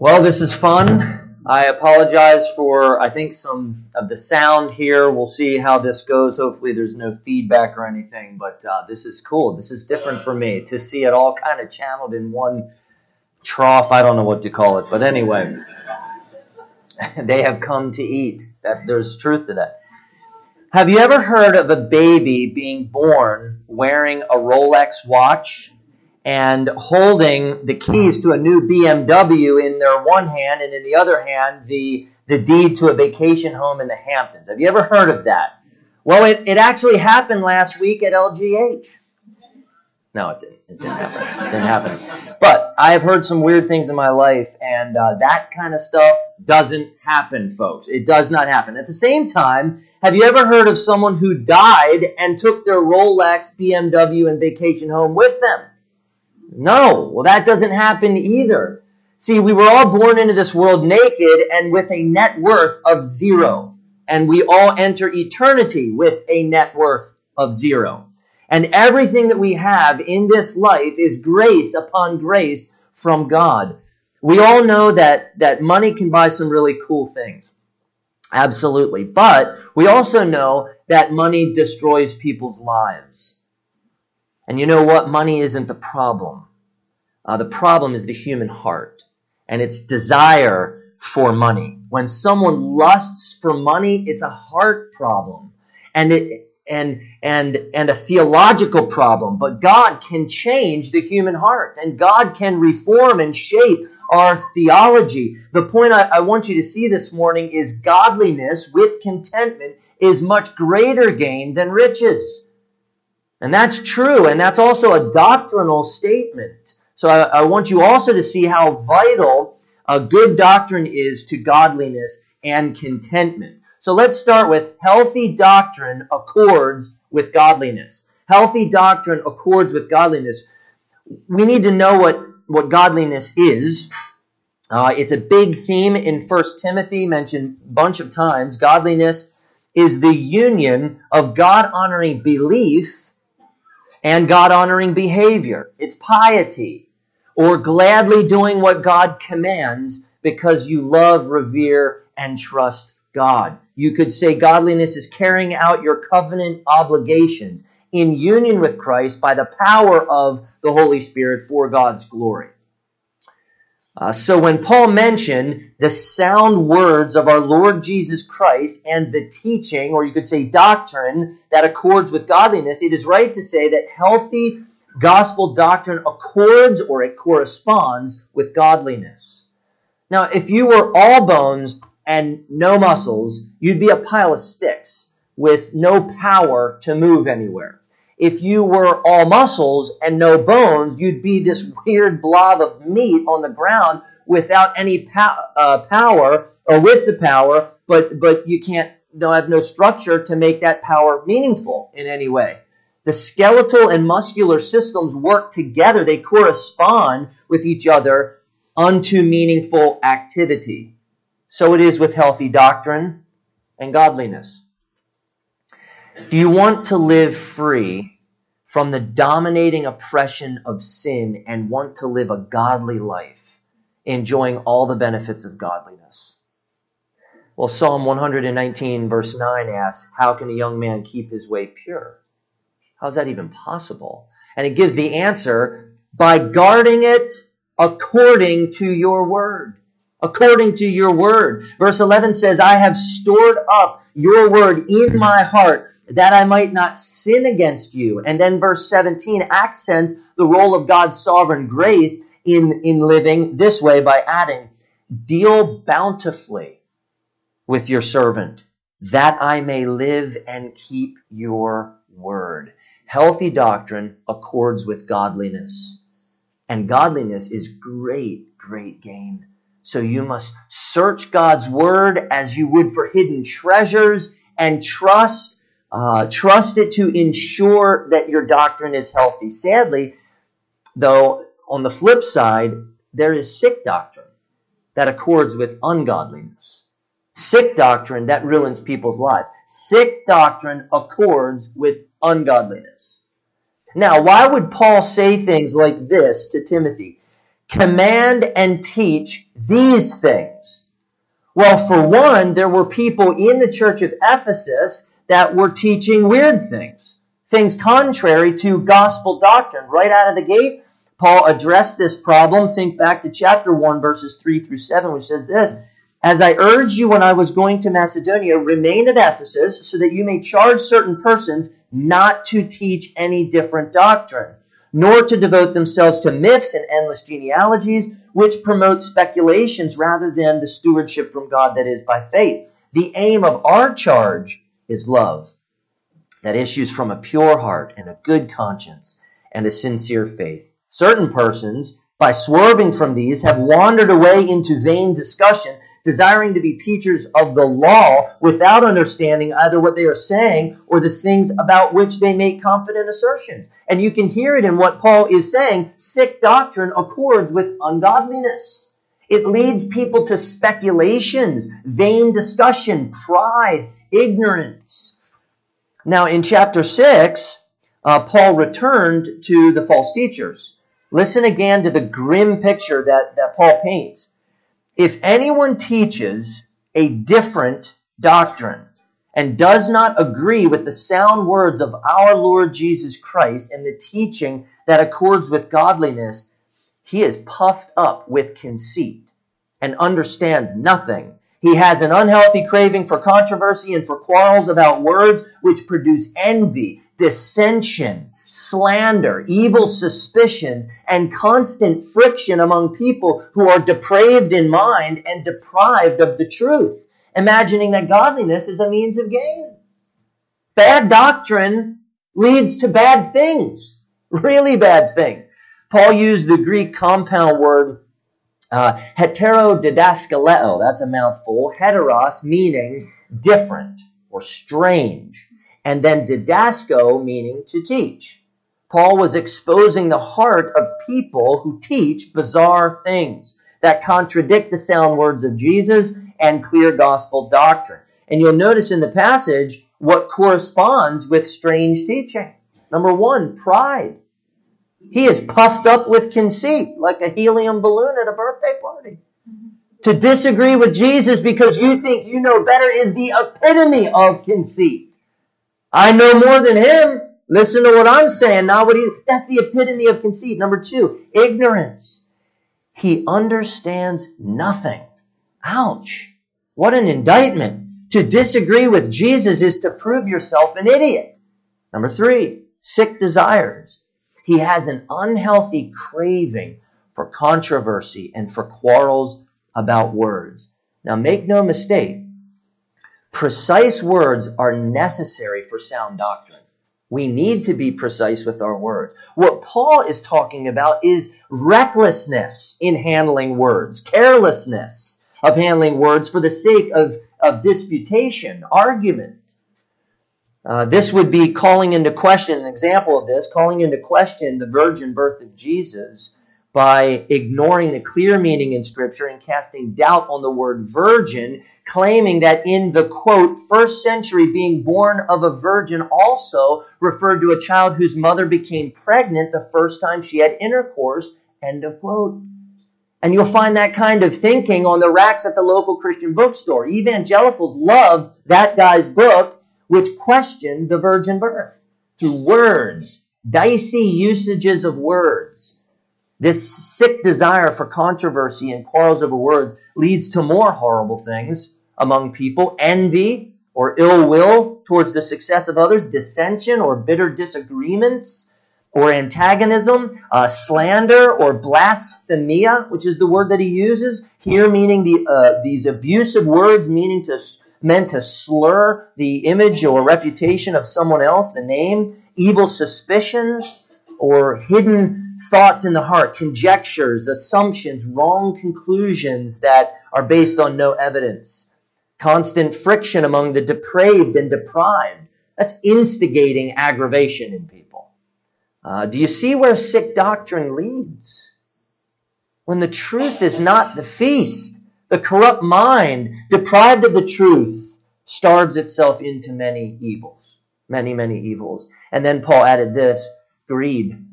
Well, this is fun. I apologize for, I think, some of the sound here. We'll see how this goes. Hopefully, there's no feedback or anything, but uh, this is cool. This is different for me to see it all kind of channeled in one trough. I don't know what to call it, but anyway, they have come to eat. That There's truth to that. Have you ever heard of a baby being born wearing a Rolex watch? And holding the keys to a new BMW in their one hand, and in the other hand, the, the deed to a vacation home in the Hamptons. Have you ever heard of that? Well, it, it actually happened last week at LGH. No, it didn't. It didn't happen. It didn't happen. But I have heard some weird things in my life, and uh, that kind of stuff doesn't happen, folks. It does not happen. At the same time, have you ever heard of someone who died and took their Rolex, BMW, and vacation home with them? No, well, that doesn't happen either. See, we were all born into this world naked and with a net worth of zero. And we all enter eternity with a net worth of zero. And everything that we have in this life is grace upon grace from God. We all know that, that money can buy some really cool things. Absolutely. But we also know that money destroys people's lives. And you know what? Money isn't the problem. Uh, the problem is the human heart and its desire for money. When someone lusts for money, it's a heart problem. And it, and and and a theological problem but god can change the human heart and god can reform and shape our theology the point I, I, want you to see this morning is godliness with contentment is much greater gain than riches and that's true, and that's also a doctrinal statement. So I, I want you also to see how vital a good doctrine is to godliness and contentment. So let's start with healthy doctrine accords with godliness. Healthy doctrine accords with godliness. We need to know what, what godliness is. Uh, it's a big theme in First Timothy, mentioned a bunch of times. Godliness is the union of God honoring belief and God honoring behavior. It's piety or gladly doing what God commands because you love, revere, and trust God. You could say godliness is carrying out your covenant obligations in union with Christ by the power of the Holy Spirit for God's glory. Uh, so when Paul mentioned the sound words of our Lord Jesus Christ and the teaching, or you could say doctrine, that accords with godliness, it is right to say that healthy gospel doctrine accords or it corresponds with godliness. Now, if you were all bones and no muscles, you'd be a pile of sticks with no power to move anywhere if you were all muscles and no bones, you'd be this weird blob of meat on the ground without any pow- uh, power or with the power, but but you can't don't have no structure to make that power meaningful in any way. The skeletal and muscular systems work together; they correspond with each other unto meaningful activity. So it is with healthy doctrine and godliness. Do you want to live free from the dominating oppression of sin and want to live a godly life, enjoying all the benefits of godliness? Well, Psalm 119, verse 9 asks, How can a young man keep his way pure? How's that even possible? And it gives the answer by guarding it according to your word. According to your word. Verse 11 says, I have stored up your word in my heart that I might not sin against you. And then verse 17 accents the role of God's sovereign grace in, in living this way by adding, Deal bountifully with your servant, that I may live and keep your word. Healthy doctrine accords with godliness. And godliness is great, great gain. So you must search God's word as you would for hidden treasures and trust uh, trust it to ensure that your doctrine is healthy. Sadly, though, on the flip side, there is sick doctrine that accords with ungodliness. Sick doctrine that ruins people's lives. Sick doctrine accords with ungodliness. Now, why would Paul say things like this to Timothy? command and teach these things. Well, for one, there were people in the church of Ephesus that were teaching weird things, things contrary to gospel doctrine. Right out of the gate, Paul addressed this problem. Think back to chapter 1, verses 3 through 7, which says this As I urged you when I was going to Macedonia, remain at Ephesus, so that you may charge certain persons not to teach any different doctrine, nor to devote themselves to myths and endless genealogies, which promote speculations rather than the stewardship from God that is by faith. The aim of our charge is love that issues from a pure heart and a good conscience and a sincere faith. Certain persons, by swerving from these, have wandered away into vain discussion, desiring to be teachers of the law without understanding either what they are saying or the things about which they make confident assertions. And you can hear it in what Paul is saying sick doctrine accords with ungodliness. It leads people to speculations, vain discussion, pride, ignorance. Now, in chapter 6, uh, Paul returned to the false teachers. Listen again to the grim picture that, that Paul paints. If anyone teaches a different doctrine and does not agree with the sound words of our Lord Jesus Christ and the teaching that accords with godliness, he is puffed up with conceit and understands nothing he has an unhealthy craving for controversy and for quarrels about words which produce envy, dissension, slander, evil suspicions, and constant friction among people who are depraved in mind and deprived of the truth, imagining that godliness is a means of gain. Bad doctrine leads to bad things, really bad things. Paul used the Greek compound word uh, heterodidaskaleo, that's a mouthful. Heteros meaning different or strange. And then didasko meaning to teach. Paul was exposing the heart of people who teach bizarre things that contradict the sound words of Jesus and clear gospel doctrine. And you'll notice in the passage what corresponds with strange teaching. Number one, pride. He is puffed up with conceit, like a helium balloon at a birthday party. To disagree with Jesus because you think you know better is the epitome of conceit. I know more than him. Listen to what I'm saying, not what he. That's the epitome of conceit. Number two, ignorance. He understands nothing. Ouch. What an indictment. To disagree with Jesus is to prove yourself an idiot. Number three, sick desires. He has an unhealthy craving for controversy and for quarrels about words. Now, make no mistake, precise words are necessary for sound doctrine. We need to be precise with our words. What Paul is talking about is recklessness in handling words, carelessness of handling words for the sake of, of disputation, argument. Uh, this would be calling into question, an example of this, calling into question the virgin birth of Jesus by ignoring the clear meaning in Scripture and casting doubt on the word virgin, claiming that in the quote, first century, being born of a virgin also referred to a child whose mother became pregnant the first time she had intercourse, end of quote. And you'll find that kind of thinking on the racks at the local Christian bookstore. Evangelicals love that guy's book which question the virgin birth. Through words, dicey usages of words. This sick desire for controversy and quarrels over words leads to more horrible things among people. Envy or ill will towards the success of others, dissension or bitter disagreements or antagonism, uh, slander or blasphemia, which is the word that he uses. Here, meaning the, uh, these abusive words, meaning to meant to slur the image or reputation of someone else, the name, evil suspicions, or hidden thoughts in the heart, conjectures, assumptions, wrong conclusions that are based on no evidence, constant friction among the depraved and deprived. That's instigating aggravation in people. Uh, do you see where sick doctrine leads? When the truth is not the feast, the corrupt mind, deprived of the truth, starves itself into many evils. Many, many evils. And then Paul added this greed.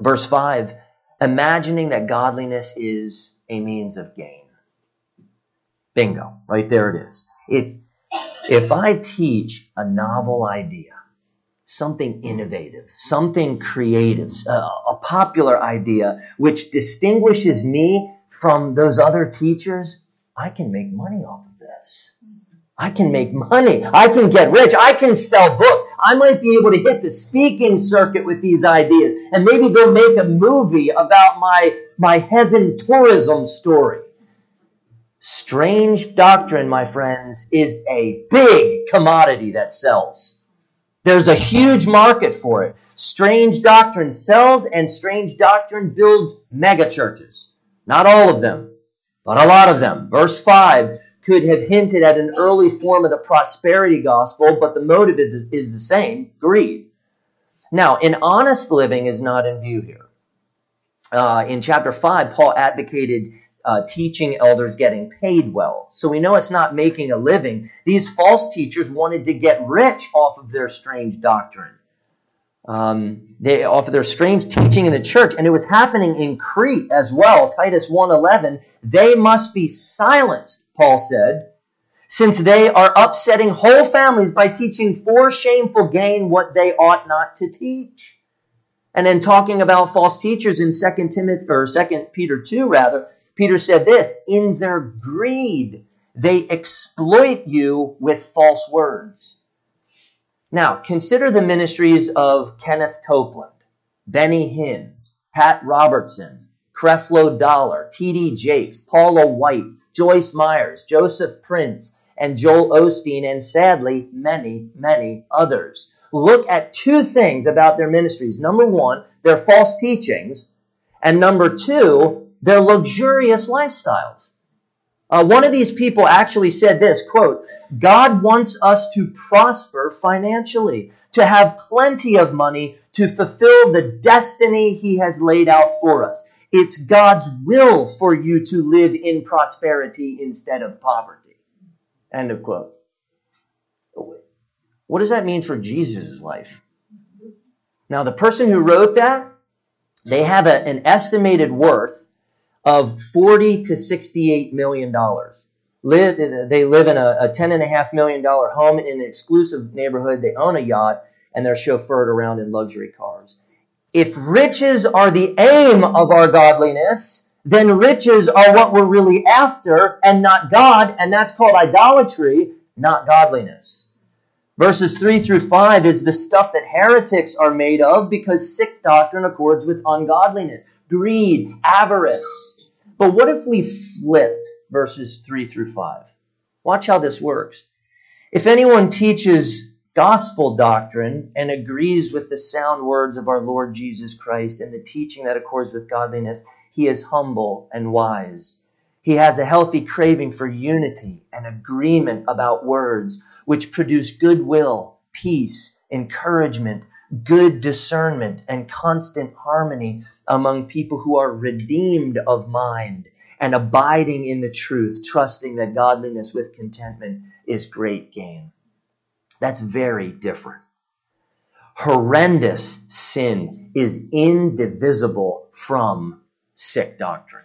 Verse 5 imagining that godliness is a means of gain. Bingo, right there it is. If if I teach a novel idea, something innovative, something creative, a, uh, a popular idea which distinguishes me from those other teachers, I can make money off of this. I can make money. I can get rich. I can sell books. I might be able to hit the speaking circuit with these ideas. And maybe they'll make a movie about my, my heaven tourism story. Strange doctrine, my friends, is a big commodity that sells. There's a huge market for it. Strange doctrine sells, and strange doctrine builds megachurches. Not all of them, but a lot of them. Verse 5 could have hinted at an early form of the prosperity gospel, but the motive is, is the same greed. Now, an honest living is not in view here. Uh, in chapter 5, Paul advocated uh, teaching elders getting paid well. So we know it's not making a living. These false teachers wanted to get rich off of their strange doctrine. Um, they offer their strange teaching in the church, and it was happening in Crete as well. Titus 1:11, they must be silenced, Paul said, since they are upsetting whole families by teaching for shameful gain what they ought not to teach. And then talking about false teachers in 2 Timothy or 2 Peter 2 rather, Peter said this In their greed, they exploit you with false words. Now, consider the ministries of Kenneth Copeland, Benny Hinn, Pat Robertson, Creflo Dollar, T.D. Jakes, Paula White, Joyce Myers, Joseph Prince, and Joel Osteen, and sadly, many, many others. Look at two things about their ministries. Number one, their false teachings. And number two, their luxurious lifestyles. Uh, one of these people actually said this quote, God wants us to prosper financially, to have plenty of money to fulfill the destiny he has laid out for us. It's God's will for you to live in prosperity instead of poverty. End of quote. What does that mean for Jesus' life? Now, the person who wrote that, they have a, an estimated worth of 40 to 68 million dollars. Live, they live in a, a ten and a half million dollar home in an exclusive neighborhood. They own a yacht and they're chauffeured around in luxury cars. If riches are the aim of our godliness, then riches are what we're really after and not God, and that's called idolatry, not godliness. Verses 3 through 5 is the stuff that heretics are made of because sick doctrine accords with ungodliness greed, avarice. But what if we flipped verses 3 through 5? Watch how this works. If anyone teaches gospel doctrine and agrees with the sound words of our Lord Jesus Christ and the teaching that accords with godliness, he is humble and wise. He has a healthy craving for unity and agreement about words, which produce goodwill, peace, encouragement, good discernment, and constant harmony among people who are redeemed of mind and abiding in the truth, trusting that godliness with contentment is great gain. That's very different. Horrendous sin is indivisible from sick doctrine.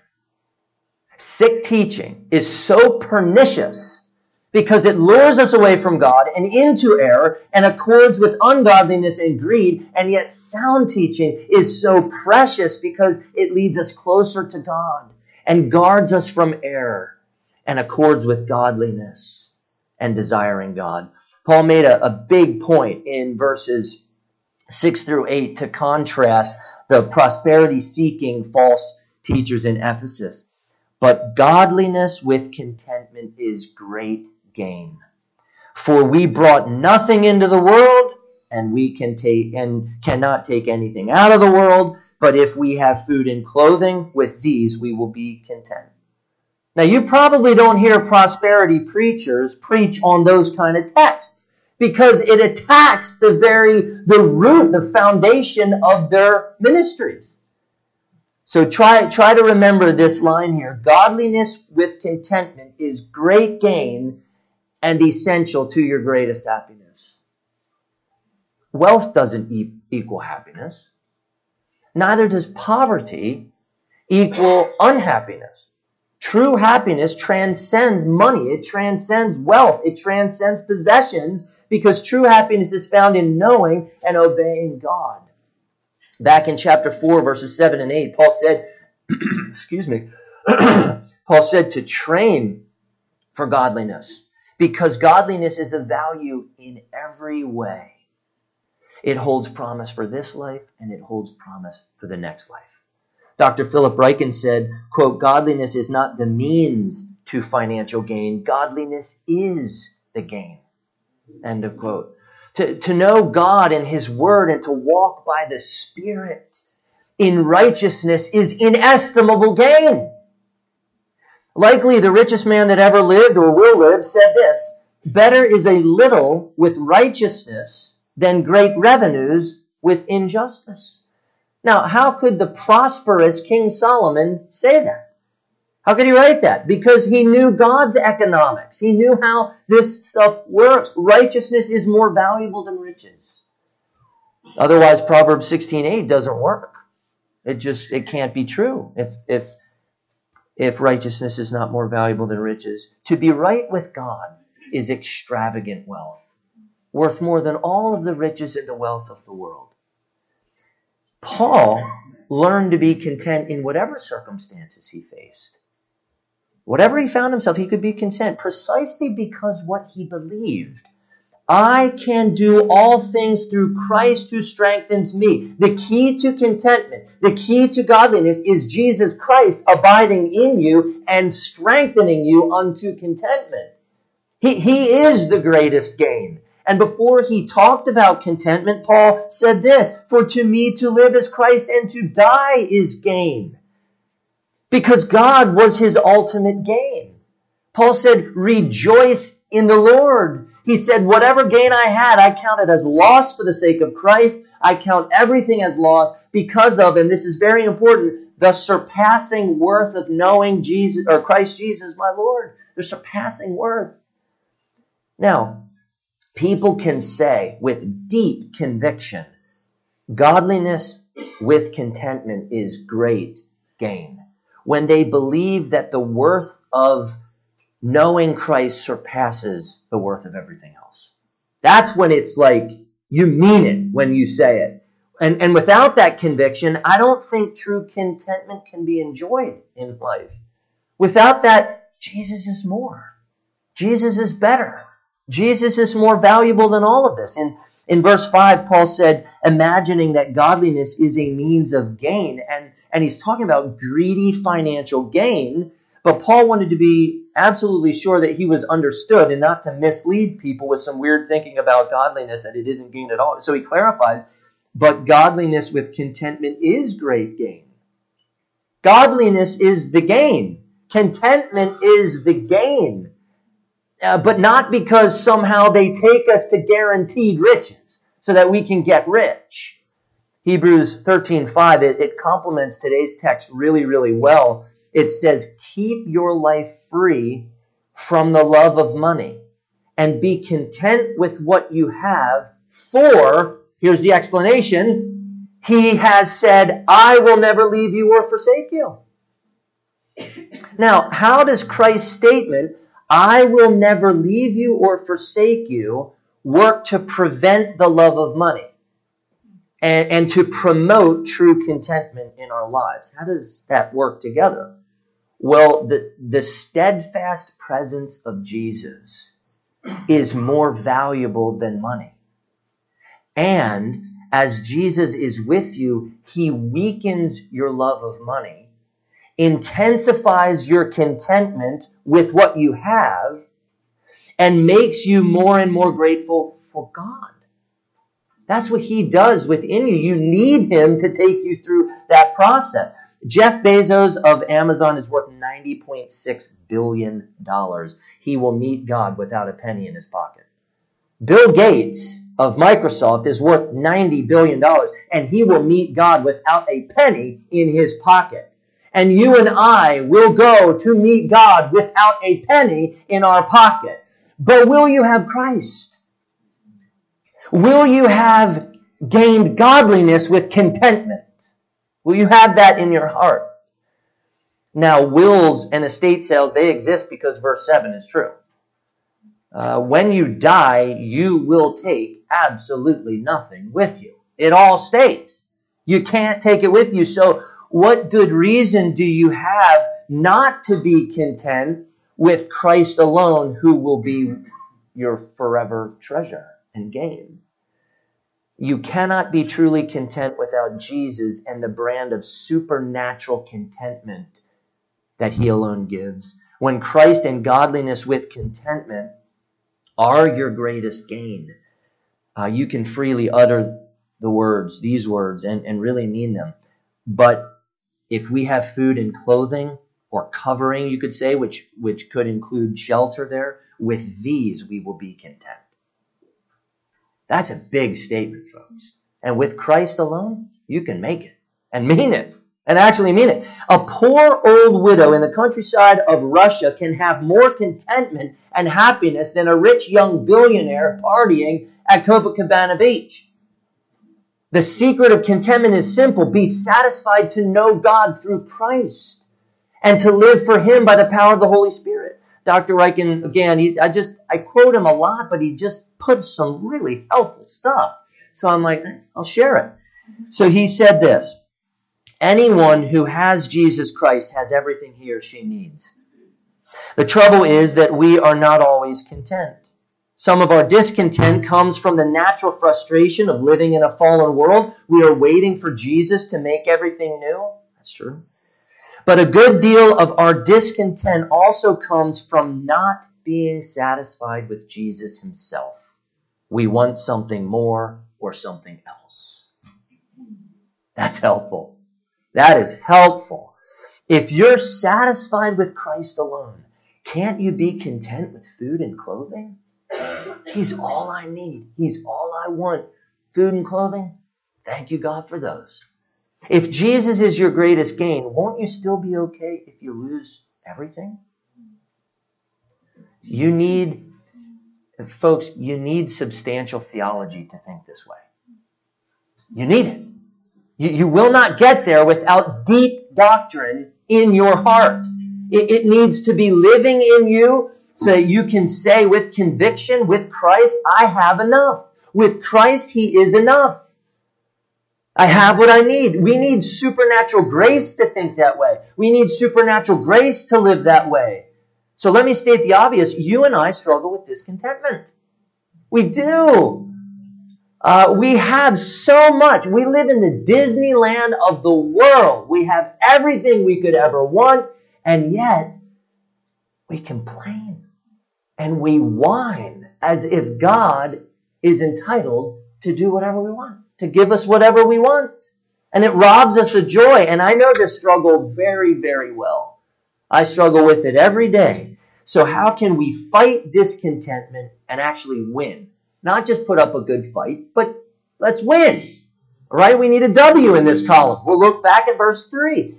Sick teaching is so pernicious because it lures us away from God and into error and accords with ungodliness and greed. And yet, sound teaching is so precious because it leads us closer to God and guards us from error and accords with godliness and desiring God. Paul made a, a big point in verses 6 through 8 to contrast the prosperity seeking false teachers in Ephesus. But godliness with contentment is great gain. For we brought nothing into the world, and we can take and cannot take anything out of the world, but if we have food and clothing, with these we will be content. Now you probably don't hear prosperity preachers preach on those kind of texts because it attacks the very the root, the foundation of their ministries. So try try to remember this line here. Godliness with contentment is great gain and essential to your greatest happiness. Wealth doesn't e- equal happiness. Neither does poverty equal unhappiness. True happiness transcends money. It transcends wealth. It transcends possessions because true happiness is found in knowing and obeying God. Back in chapter 4, verses 7 and 8, Paul said, excuse me, Paul said to train for godliness because godliness is of value in every way. It holds promise for this life and it holds promise for the next life. Dr. Philip Ryken said, quote, godliness is not the means to financial gain. Godliness is the gain. End of quote. To, to know God and His Word and to walk by the Spirit in righteousness is inestimable gain. Likely the richest man that ever lived or will live said this Better is a little with righteousness than great revenues with injustice. Now, how could the prosperous King Solomon say that? How could he write that? Because he knew God's economics. He knew how this stuff works. Righteousness is more valuable than riches. Otherwise, Proverbs 16:8 doesn't work. It just it can't be true if if if righteousness is not more valuable than riches. To be right with God is extravagant wealth, worth more than all of the riches and the wealth of the world. Paul learned to be content in whatever circumstances he faced. Whatever he found himself, he could be content precisely because what he believed. I can do all things through Christ who strengthens me. The key to contentment, the key to godliness is Jesus Christ abiding in you and strengthening you unto contentment. He, he is the greatest gain. And before he talked about contentment, Paul said this For to me to live is Christ and to die is gain. Because God was his ultimate gain. Paul said, Rejoice in the Lord. He said, Whatever gain I had, I count it as loss for the sake of Christ. I count everything as loss because of, and this is very important, the surpassing worth of knowing Jesus or Christ Jesus, my Lord. The surpassing worth. Now, people can say with deep conviction, godliness with contentment is great gain. When they believe that the worth of knowing Christ surpasses the worth of everything else. That's when it's like you mean it when you say it. And, and without that conviction, I don't think true contentment can be enjoyed in life. Without that, Jesus is more. Jesus is better. Jesus is more valuable than all of this. In, in verse 5, Paul said, imagining that godliness is a means of gain. And, and he's talking about greedy financial gain. But Paul wanted to be absolutely sure that he was understood and not to mislead people with some weird thinking about godliness that it isn't gain at all. So he clarifies, but godliness with contentment is great gain. Godliness is the gain. Contentment is the gain uh, but not because somehow they take us to guaranteed riches so that we can get rich. Hebrews 13:5 it, it complements today's text really really well. It says keep your life free from the love of money and be content with what you have for here's the explanation he has said I will never leave you or forsake you. Now, how does Christ's statement I will never leave you or forsake you, work to prevent the love of money and, and to promote true contentment in our lives. How does that work together? Well, the, the steadfast presence of Jesus is more valuable than money. And as Jesus is with you, he weakens your love of money intensifies your contentment with what you have and makes you more and more grateful for God. That's what he does within you. You need him to take you through that process. Jeff Bezos of Amazon is worth $90.6 billion. He will meet God without a penny in his pocket. Bill Gates of Microsoft is worth $90 billion, and he will meet God without a penny in his pocket and you and I will go to meet God without a penny in our pocket. But will you have Christ? Will you have gained godliness with contentment? Will you have that in your heart? Now, wills and estate sales, they exist because verse 7 is true. Uh, when you die, you will take absolutely nothing with you. It all stays. You can't take it with you. So, what good reason do you have not to be content with Christ alone, who will be your forever treasure and gain? You cannot be truly content without Jesus and the brand of supernatural contentment that He alone gives. When Christ and godliness with contentment are your greatest gain, uh, you can freely utter the words, these words, and, and really mean them. But if we have food and clothing, or covering, you could say, which, which could include shelter there, with these we will be content. That's a big statement, folks. And with Christ alone, you can make it and mean it and actually mean it. A poor old widow in the countryside of Russia can have more contentment and happiness than a rich young billionaire partying at Copacabana Beach. The secret of contentment is simple be satisfied to know God through Christ and to live for Him by the power of the Holy Spirit. Dr. Ryken, again, he, I just, I quote him a lot, but he just puts some really helpful stuff. So I'm like, eh, I'll share it. So he said this Anyone who has Jesus Christ has everything he or she needs. The trouble is that we are not always content. Some of our discontent comes from the natural frustration of living in a fallen world. We are waiting for Jesus to make everything new. That's true. But a good deal of our discontent also comes from not being satisfied with Jesus himself. We want something more or something else. That's helpful. That is helpful. If you're satisfied with Christ alone, can't you be content with food and clothing? He's all I need. He's all I want. Food and clothing? Thank you, God, for those. If Jesus is your greatest gain, won't you still be okay if you lose everything? You need, folks, you need substantial theology to think this way. You need it. You, you will not get there without deep doctrine in your heart. It, it needs to be living in you so that you can say with conviction, with Christ, I have enough. With Christ, He is enough. I have what I need. We need supernatural grace to think that way. We need supernatural grace to live that way. So let me state the obvious. You and I struggle with discontentment. We do. Uh, we have so much. We live in the Disneyland of the world. We have everything we could ever want, and yet we complain and we whine as if God is entitled to do whatever we want to give us whatever we want. And it robs us of joy. And I know this struggle very, very well. I struggle with it every day. So, how can we fight discontentment and actually win? Not just put up a good fight, but let's win. All right? We need a W in this column. We'll look back at verse 3.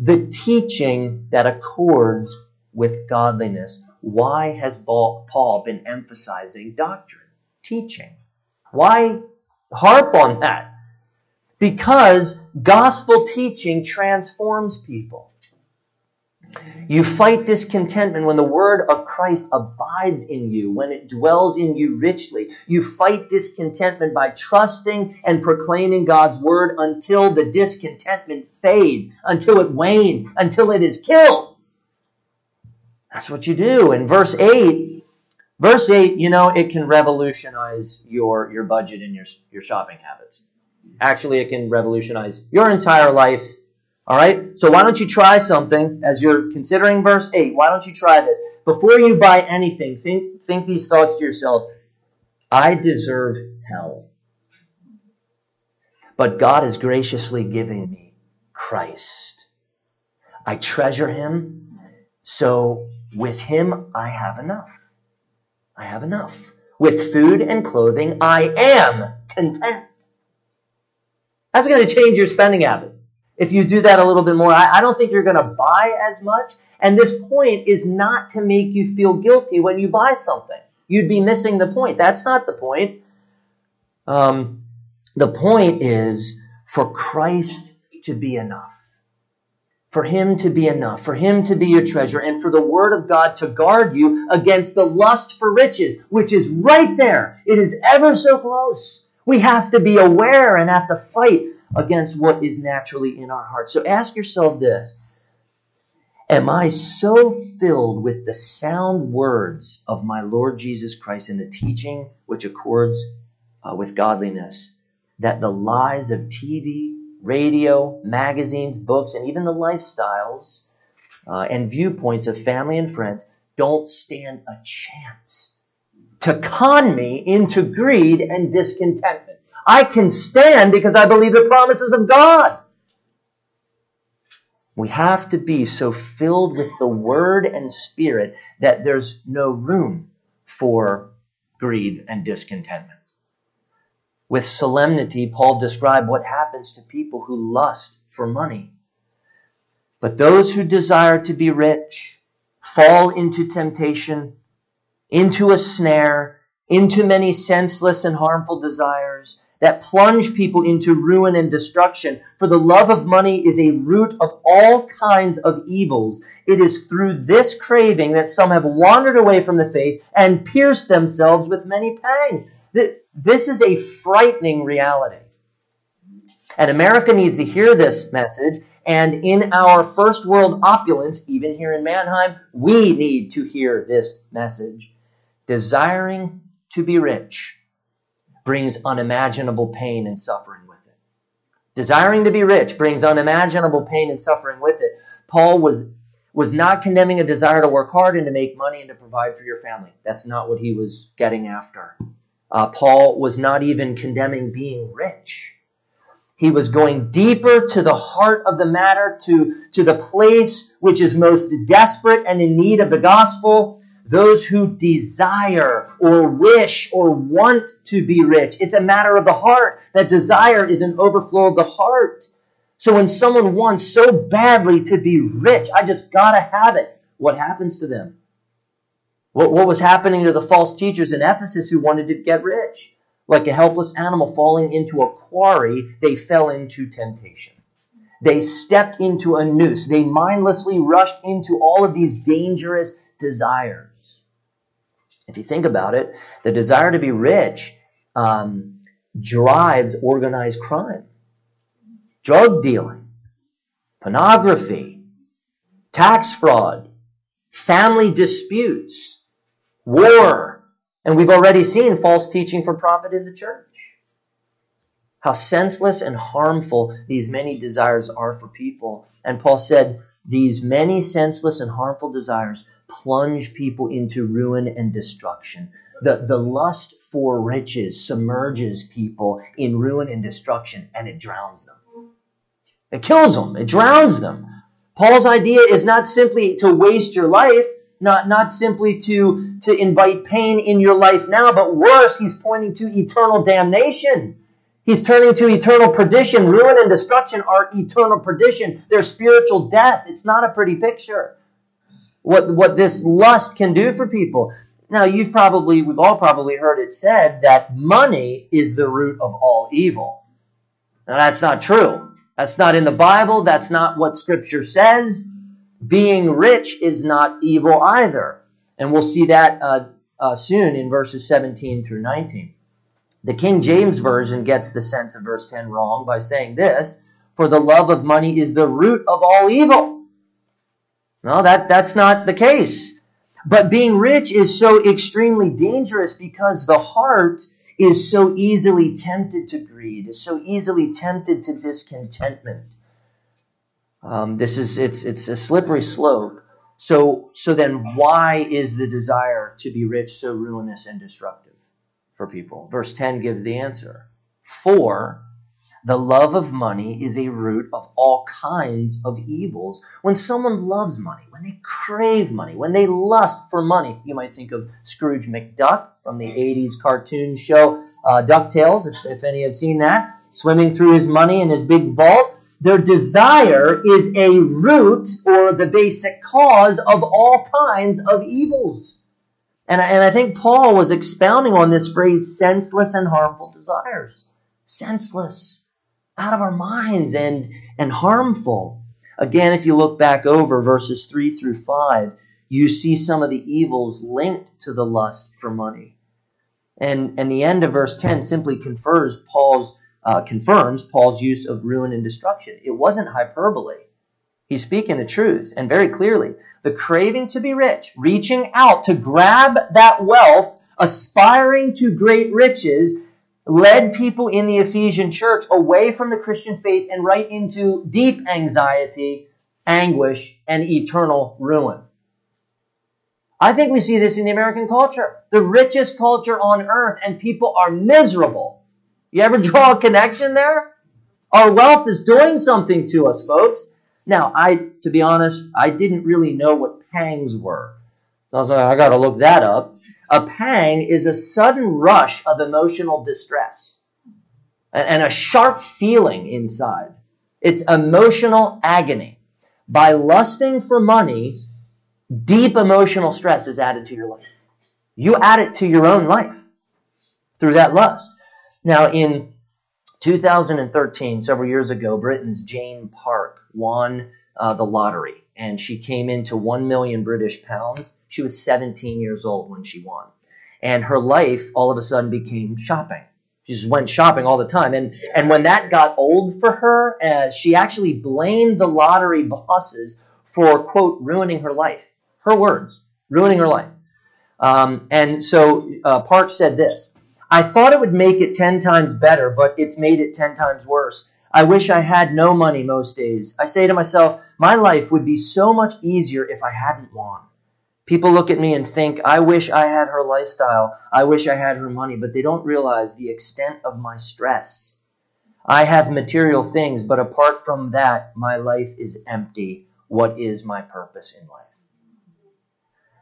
The teaching that accords with godliness. Why has Paul been emphasizing doctrine, teaching? Why harp on that because gospel teaching transforms people. You fight discontentment when the word of Christ abides in you, when it dwells in you richly. You fight discontentment by trusting and proclaiming God's word until the discontentment fades, until it wanes, until it is killed. That's what you do. In verse 8, Verse 8, you know, it can revolutionize your, your budget and your, your shopping habits. Actually, it can revolutionize your entire life. All right? So why don't you try something as you're considering verse 8? Why don't you try this? Before you buy anything, think, think these thoughts to yourself. I deserve hell. But God is graciously giving me Christ. I treasure him, so with him I have enough. I have enough. With food and clothing, I am content. That's going to change your spending habits. If you do that a little bit more, I, I don't think you're going to buy as much. And this point is not to make you feel guilty when you buy something. You'd be missing the point. That's not the point. Um, the point is for Christ to be enough for Him to be enough, for Him to be your treasure, and for the Word of God to guard you against the lust for riches, which is right there. It is ever so close. We have to be aware and have to fight against what is naturally in our hearts. So ask yourself this Am I so filled with the sound words of my Lord Jesus Christ and the teaching which accords uh, with godliness that the lies of TV, radio, magazines, books, and even the lifestyles uh, and viewpoints of family and friends don't stand a chance to con me into greed and discontentment? I can stand because I believe the promises of God. We have to be so filled with the Word and Spirit that there's no room for greed and discontentment. With solemnity, Paul described what happens to people who lust for money. But those who desire to be rich fall into temptation, into a snare, into many senseless and harmful desires that plunge people into ruin and destruction. For the love of money is a root of all kinds of evils. It is through this craving that some have wandered away from the faith and pierced themselves with many pangs. This is a frightening reality. And America needs to hear this message. And in our first world opulence, even here in Manheim, we need to hear this message. Desiring to be rich brings unimaginable pain and suffering with it. Desiring to be rich brings unimaginable pain and suffering with it. Paul was, was not condemning a desire to work hard and to make money and to provide for your family. That's not what he was getting after. Uh, Paul was not even condemning being rich. He was going deeper to the heart of the matter, to, to the place which is most desperate and in need of the gospel, those who desire or wish or want to be rich. It's a matter of the heart. That desire is an overflow of the heart. So when someone wants so badly to be rich, I just gotta have it. What happens to them? What, what was happening to the false teachers in Ephesus who wanted to get rich? Like a helpless animal falling into a quarry, they fell into temptation. They stepped into a noose. They mindlessly rushed into all of these dangerous desires. If you think about it, the desire to be rich um, drives organized crime, drug dealing, pornography, tax fraud, family disputes, war, and we've already seen false teaching for profit in the church. How senseless and harmful these many desires are for people. And Paul said, These many senseless and harmful desires plunge people into ruin and destruction. The, the lust for riches submerges people in ruin and destruction and it drowns them. It kills them, it drowns them. Paul's idea is not simply to waste your life, not, not simply to, to invite pain in your life now, but worse, he's pointing to eternal damnation. He's turning to eternal perdition. Ruin and destruction are eternal perdition. They're spiritual death. It's not a pretty picture what, what this lust can do for people. Now, you've probably, we've all probably heard it said that money is the root of all evil. Now, that's not true. That's not in the Bible. That's not what Scripture says. Being rich is not evil either. And we'll see that uh, uh, soon in verses 17 through 19. The King James Version gets the sense of verse 10 wrong by saying this For the love of money is the root of all evil. No, that, that's not the case. But being rich is so extremely dangerous because the heart is so easily tempted to greed, is so easily tempted to discontentment. Um, this is it's it's a slippery slope. So so then why is the desire to be rich so ruinous and destructive for people? Verse 10 gives the answer. For the love of money is a root of all kinds of evils. When someone loves money, when they crave money, when they lust for money, you might think of Scrooge McDuck from the 80s cartoon show uh, DuckTales, if, if any have seen that, swimming through his money in his big vault. Their desire is a root or the basic cause of all kinds of evils. And, and I think Paul was expounding on this phrase senseless and harmful desires. Senseless out of our minds and, and harmful. Again, if you look back over verses 3 through 5, you see some of the evils linked to the lust for money. And, and the end of verse 10 simply confers Paul's, uh, confirms Paul's use of ruin and destruction. It wasn't hyperbole. He's speaking the truth and very clearly. The craving to be rich, reaching out to grab that wealth, aspiring to great riches, led people in the Ephesian church away from the Christian faith and right into deep anxiety, anguish, and eternal ruin. I think we see this in the American culture, the richest culture on earth, and people are miserable. You ever draw a connection there? Our wealth is doing something to us, folks. Now, I, to be honest, I didn't really know what pangs were. I was like, I gotta look that up. A pang is a sudden rush of emotional distress and a sharp feeling inside. It's emotional agony. By lusting for money, deep emotional stress is added to your life. You add it to your own life through that lust. Now, in 2013, several years ago, Britain's Jane Park won uh, the lottery and she came into 1 million British pounds. She was 17 years old when she won. And her life all of a sudden became shopping. She just went shopping all the time. And, and when that got old for her, uh, she actually blamed the lottery bosses for, quote, ruining her life. Her words, ruining her life. Um, and so uh, Park said this I thought it would make it 10 times better, but it's made it 10 times worse. I wish I had no money most days. I say to myself, my life would be so much easier if I hadn't won. People look at me and think, I wish I had her lifestyle. I wish I had her money, but they don't realize the extent of my stress. I have material things, but apart from that, my life is empty. What is my purpose in life?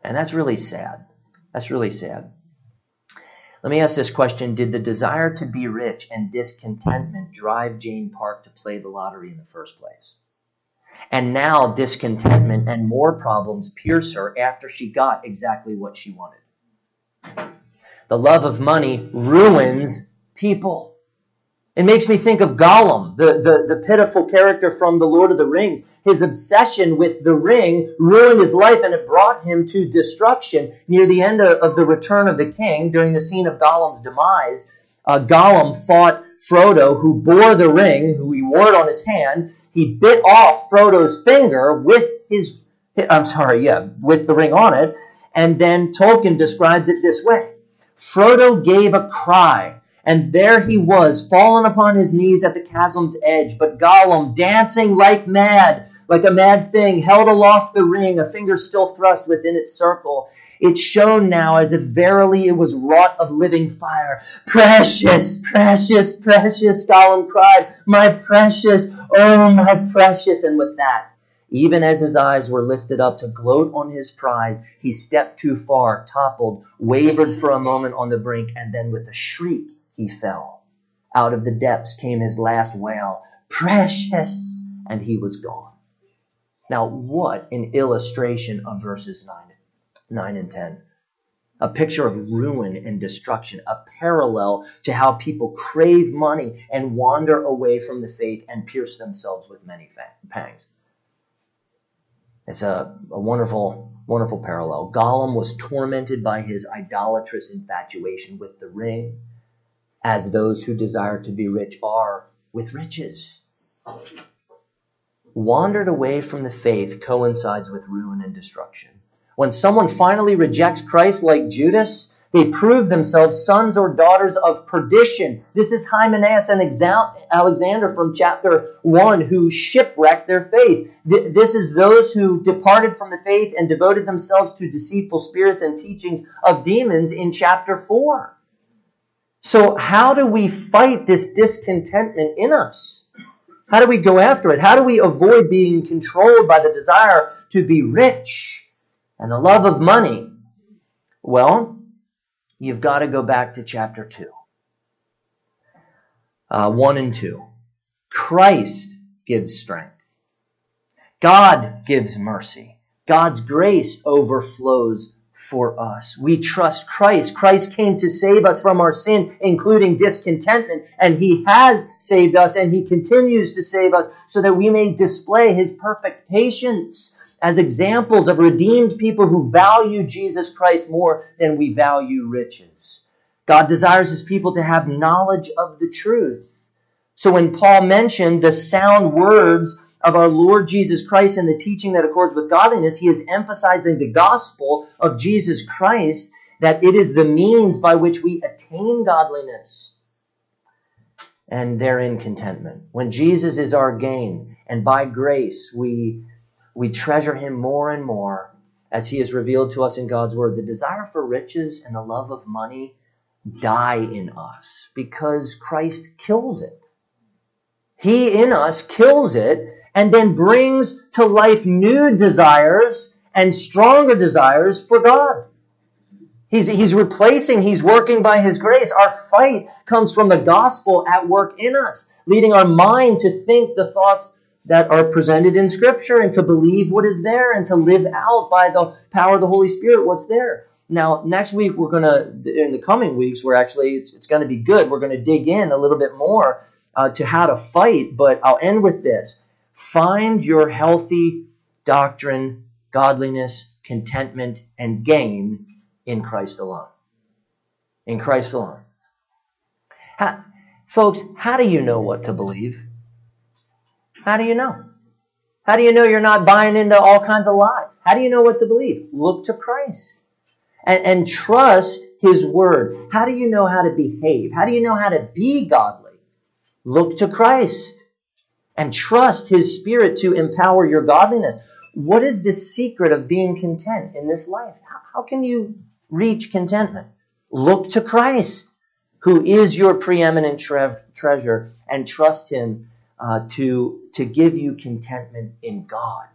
And that's really sad. That's really sad. Let me ask this question Did the desire to be rich and discontentment drive Jane Park to play the lottery in the first place? And now discontentment and more problems pierce her after she got exactly what she wanted. The love of money ruins people. It makes me think of Gollum, the, the, the pitiful character from The Lord of the Rings. His obsession with the ring ruined his life and it brought him to destruction. Near the end of, of the Return of the King, during the scene of Gollum's demise, uh, Gollum fought Frodo, who bore the ring, who he wore it on his hand. He bit off Frodo's finger with his, I'm sorry, yeah, with the ring on it. And then Tolkien describes it this way Frodo gave a cry and there he was, fallen upon his knees at the chasm's edge. But Gollum, dancing like mad, like a mad thing, held aloft the ring, a finger still thrust within its circle. It shone now as if verily it was wrought of living fire. Precious, precious, precious, Gollum cried. My precious, oh, my precious. And with that, even as his eyes were lifted up to gloat on his prize, he stepped too far, toppled, wavered for a moment on the brink, and then with a shriek, he fell. Out of the depths came his last wail, Precious! And he was gone. Now, what an illustration of verses 9, 9 and 10. A picture of ruin and destruction, a parallel to how people crave money and wander away from the faith and pierce themselves with many pangs. It's a, a wonderful, wonderful parallel. Gollum was tormented by his idolatrous infatuation with the ring as those who desire to be rich are with riches. Wandered away from the faith coincides with ruin and destruction. When someone finally rejects Christ like Judas, they prove themselves sons or daughters of perdition. This is Hymenaeus and Alexander from chapter 1 who shipwrecked their faith. This is those who departed from the faith and devoted themselves to deceitful spirits and teachings of demons in chapter 4. So, how do we fight this discontentment in us? How do we go after it? How do we avoid being controlled by the desire to be rich and the love of money? Well, you've got to go back to chapter 2. Uh, 1 and 2. Christ gives strength. God gives mercy. God's grace overflows for us. We trust Christ. Christ came to save us from our sin, including discontentment, and He has saved us and He continues to save us so that we may display His perfect patience as examples of redeemed people who value Jesus Christ more than we value riches. God desires His people to have knowledge of the truth. So when Paul mentioned the sound words of our Lord Jesus Christ and the teaching that accords with godliness, he is emphasizing the gospel of Jesus Christ, that it is the means by which we attain godliness and therein contentment. When Jesus is our gain, and by grace we, we treasure him more and more as he is revealed to us in God's word, the desire for riches and the love of money die in us because Christ kills it. He in us kills it and then brings to life new desires and stronger desires for God. He's, he's replacing, he's working by his grace. Our fight comes from the gospel at work in us, leading our mind to think the thoughts that are presented in Scripture and to believe what is there and to live out by the power of the Holy Spirit what's there. Now, next week, we're going to, in the coming weeks, we're actually, it's, it's going to be good. We're going to dig in a little bit more uh, to how to fight, but I'll end with this. Find your healthy doctrine, godliness, contentment, and gain in Christ alone. In Christ alone. How, folks, how do you know what to believe? How do you know? How do you know you're not buying into all kinds of lies? How do you know what to believe? Look to Christ and, and trust His Word. How do you know how to behave? How do you know how to be godly? Look to Christ and trust His Spirit to empower your godliness. What is the secret of being content in this life? How, can you reach contentment? Look to Christ, who is your preeminent tre- treasure, and trust Him uh, to, to give you contentment in God.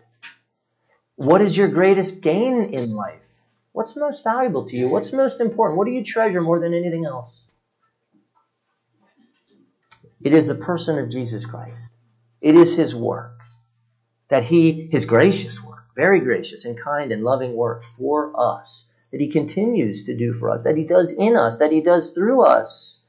What is your greatest gain in life? What's most valuable to you? What's most important? What do you treasure more than anything else? It is the person of Jesus Christ. It is his work. That he, his gracious work, very gracious and kind and loving work for us, that he continues to do for us, that he does in us, that he does through us,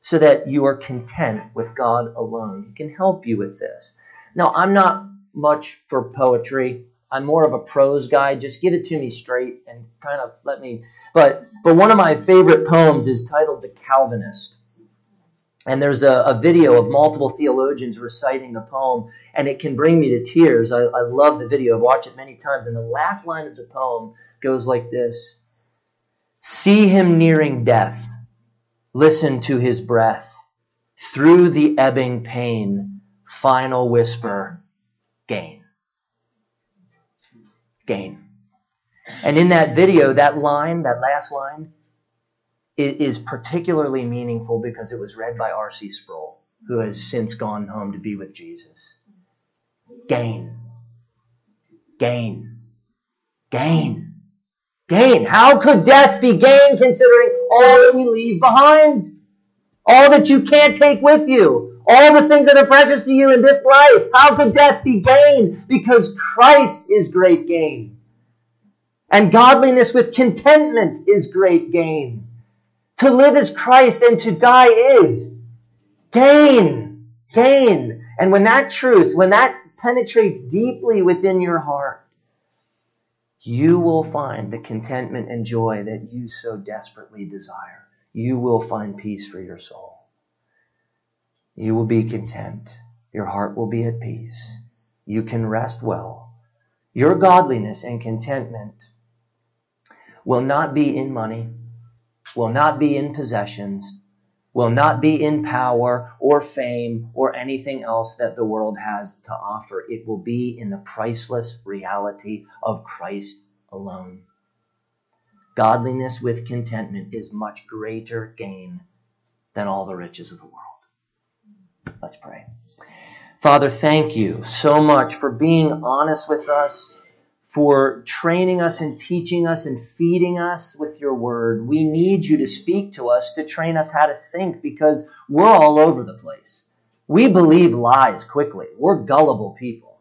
so that you are content with God alone. He can help you with this. Now, I'm not much for poetry. I'm more of a prose guy. Just give it to me straight and kind of let me. But but one of my favorite poems is titled "The Calvinist." And there's a, a, video of multiple theologians reciting the poem, and it can bring me to tears. I, I love the video. I've watched it many times. And the last line of the poem goes like this See him nearing death, listen to his breath. Through the ebbing pain, final whisper, gain. Gain. And in that video, that line, that last line, it is particularly meaningful because it was read by R.C. Sproul, who has since gone home to be with Jesus. Gain. Gain. Gain. Gain. How could death be gain considering all that we leave behind? All that you can't take with you. All the things that are precious to you in this life. How could death be gain? Because Christ is great gain. And godliness with contentment is great gain. To live is Christ and to die is gain. Gain. And when that truth, when that penetrates deeply within your heart, you will find the contentment and joy that you so desperately desire. You will find peace for your soul. You will be content. Your heart will be at peace. You can rest well. Your godliness and contentment will not be in money will not be in possessions, will not be in power or fame or anything else that the world has to offer. It will be in the priceless reality of Christ alone. Godliness with contentment is much greater gain than all the riches of the world. Let's pray. Father, thank you so much for being honest with us for training us and teaching us and feeding us with your word. We need you to speak to us to train us how to think because we're all over the place. We believe lies quickly. We're gullible people.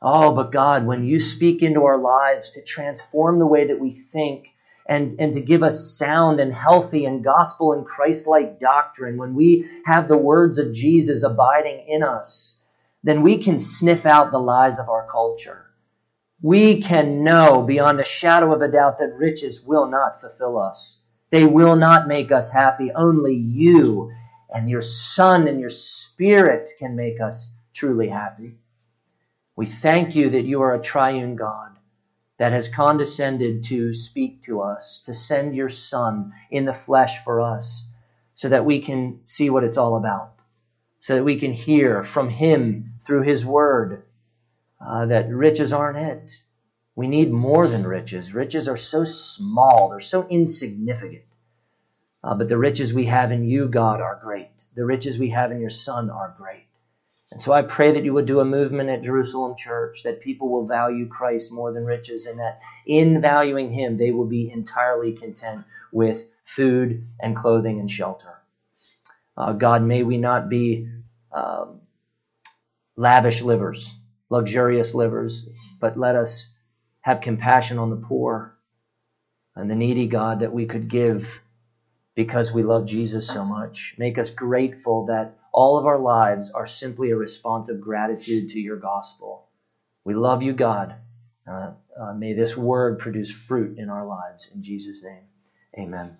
Oh, but God, when you speak into our lives to transform the way that we think, and, and to give us sound and healthy and gospel and Christ like doctrine, when we have the words of Jesus abiding in us, then we can sniff out the lies of our culture. We can know beyond a shadow of a doubt that riches will not fulfill us. They will not make us happy. Only you and your Son and your Spirit can make us truly happy. We thank you that you are a triune God that has condescended to speak to us, to send your Son in the flesh for us, so that we can see what it's all about, so that we can hear from Him through His Word uh, that riches aren't it. We need more than riches. Riches are so small, they're so insignificant. Uh, but the riches we have in you, God, are great. The riches we have in your Son are great. And so I pray that you would do a movement at Jerusalem Church, that people will value Christ more than riches, and that in valuing him, they will be entirely content with food and clothing and shelter. Uh, God, may we not be um, lavish livers, luxurious livers, but let us have compassion on the poor and the needy, God, that we could give because we love Jesus so much. Make us grateful that all of our lives are simply a response of gratitude to your gospel. We love you, God. Uh, uh, may this word produce fruit in our lives. In Jesus' name, amen.